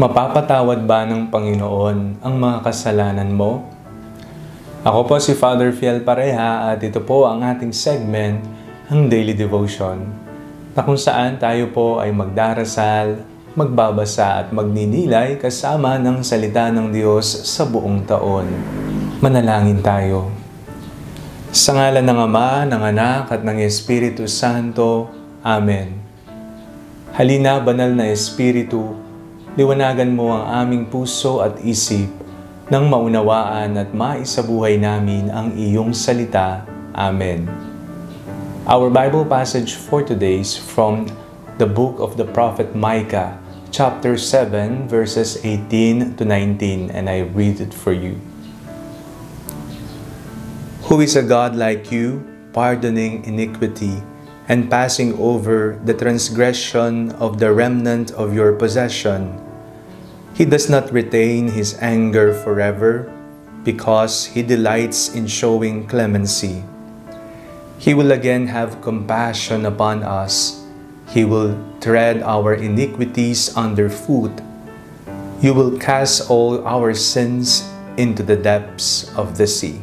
Mapapatawad ba ng Panginoon ang mga kasalanan mo? Ako po si Father Fiel Pareha at ito po ang ating segment, ang Daily Devotion, na kung saan tayo po ay magdarasal, magbabasa at magninilay kasama ng salita ng Diyos sa buong taon. Manalangin tayo. Sa ngalan ng Ama, ng Anak at ng Espiritu Santo. Amen. Halina, banal na Espiritu, liwanagan mo ang aming puso at isip nang maunawaan at maisabuhay namin ang iyong salita. Amen. Our Bible passage for today is from the book of the prophet Micah, chapter 7, verses 18 to 19, and I read it for you. Who is a God like you, pardoning iniquity and passing over the transgression of the remnant of your possession? He does not retain his anger forever because he delights in showing clemency. He will again have compassion upon us. He will tread our iniquities underfoot. You will cast all our sins into the depths of the sea.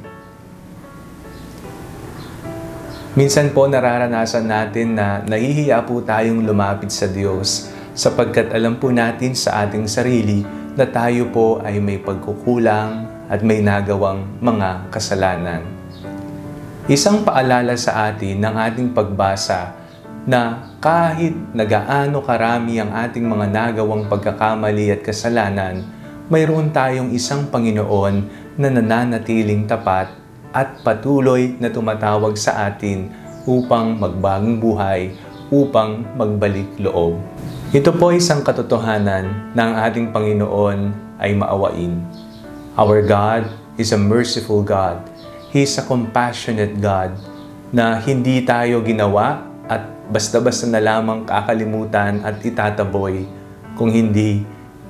Minsan po nararanasan natin na nahihiya po tayong lumapit sa Diyos sapagkat alam po natin sa ating sarili na tayo po ay may pagkukulang at may nagawang mga kasalanan. Isang paalala sa atin ng ating pagbasa na kahit nagaano karami ang ating mga nagawang pagkakamali at kasalanan, mayroon tayong isang Panginoon na nananatiling tapat at patuloy na tumatawag sa atin upang magbagong buhay, upang magbalik loob. Ito po isang katotohanan na ang ating Panginoon ay maawain. Our God is a merciful God. He is a compassionate God na hindi tayo ginawa at basta-basta na lamang kakalimutan at itataboy kung hindi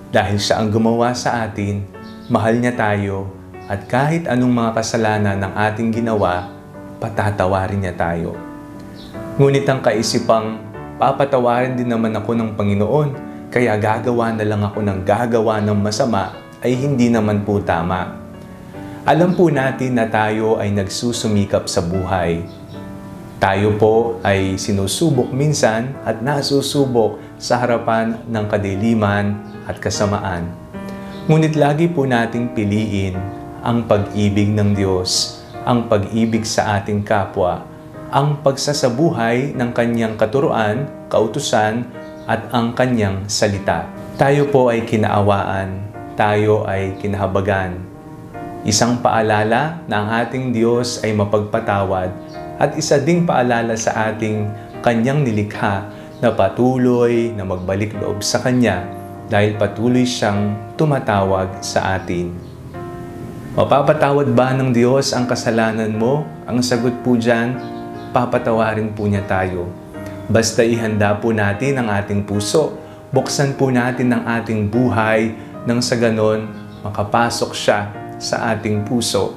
dahil siya ang gumawa sa atin, mahal niya tayo at kahit anong mga kasalanan ng ating ginawa, patatawarin niya tayo. Ngunit ang kaisipang, papatawarin din naman ako ng Panginoon, kaya gagawa na lang ako ng gagawa ng masama, ay hindi naman po tama. Alam po natin na tayo ay nagsusumikap sa buhay. Tayo po ay sinusubok minsan at nasusubok sa harapan ng kadiliman at kasamaan. Ngunit lagi po nating piliin ang pag-ibig ng Diyos, ang pag-ibig sa ating kapwa, ang pagsasabuhay ng kanyang katuruan, kautusan, at ang kanyang salita. Tayo po ay kinaawaan, tayo ay kinahabagan. Isang paalala na ang ating Diyos ay mapagpatawad at isa ding paalala sa ating kanyang nilikha na patuloy na magbalik loob sa Kanya dahil patuloy siyang tumatawag sa atin. Mapapatawad ba ng Diyos ang kasalanan mo? Ang sagot po dyan, papatawarin po niya tayo. Basta ihanda po natin ang ating puso. Buksan po natin ang ating buhay nang sa ganon makapasok siya sa ating puso.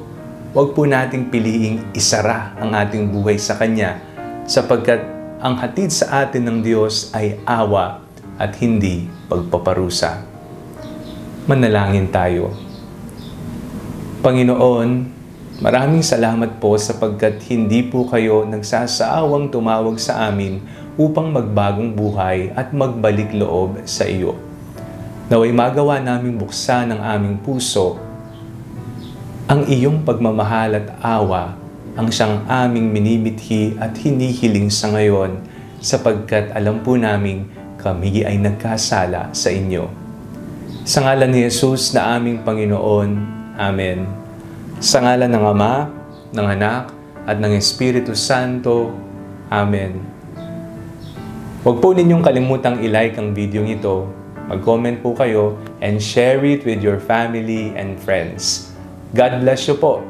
Huwag po nating piliing isara ang ating buhay sa Kanya sapagkat ang hatid sa atin ng Diyos ay awa at hindi pagpaparusa. Manalangin tayo. Panginoon, maraming salamat po sapagkat hindi po kayo nagsasaawang tumawag sa amin upang magbagong buhay at magbalik loob sa iyo. Naway magawa naming buksan ang aming puso ang iyong pagmamahal at awa ang siyang aming minimithi at hinihiling sa ngayon sapagkat alam po naming kami ay nagkasala sa inyo. Sa ngalan ni Jesus na aming Panginoon, Amen. Sa ngalan ng Ama, ng Anak, at ng Espiritu Santo. Amen. Huwag po ninyong kalimutang ilike ang video ito, mag-comment po kayo, and share it with your family and friends. God bless you po.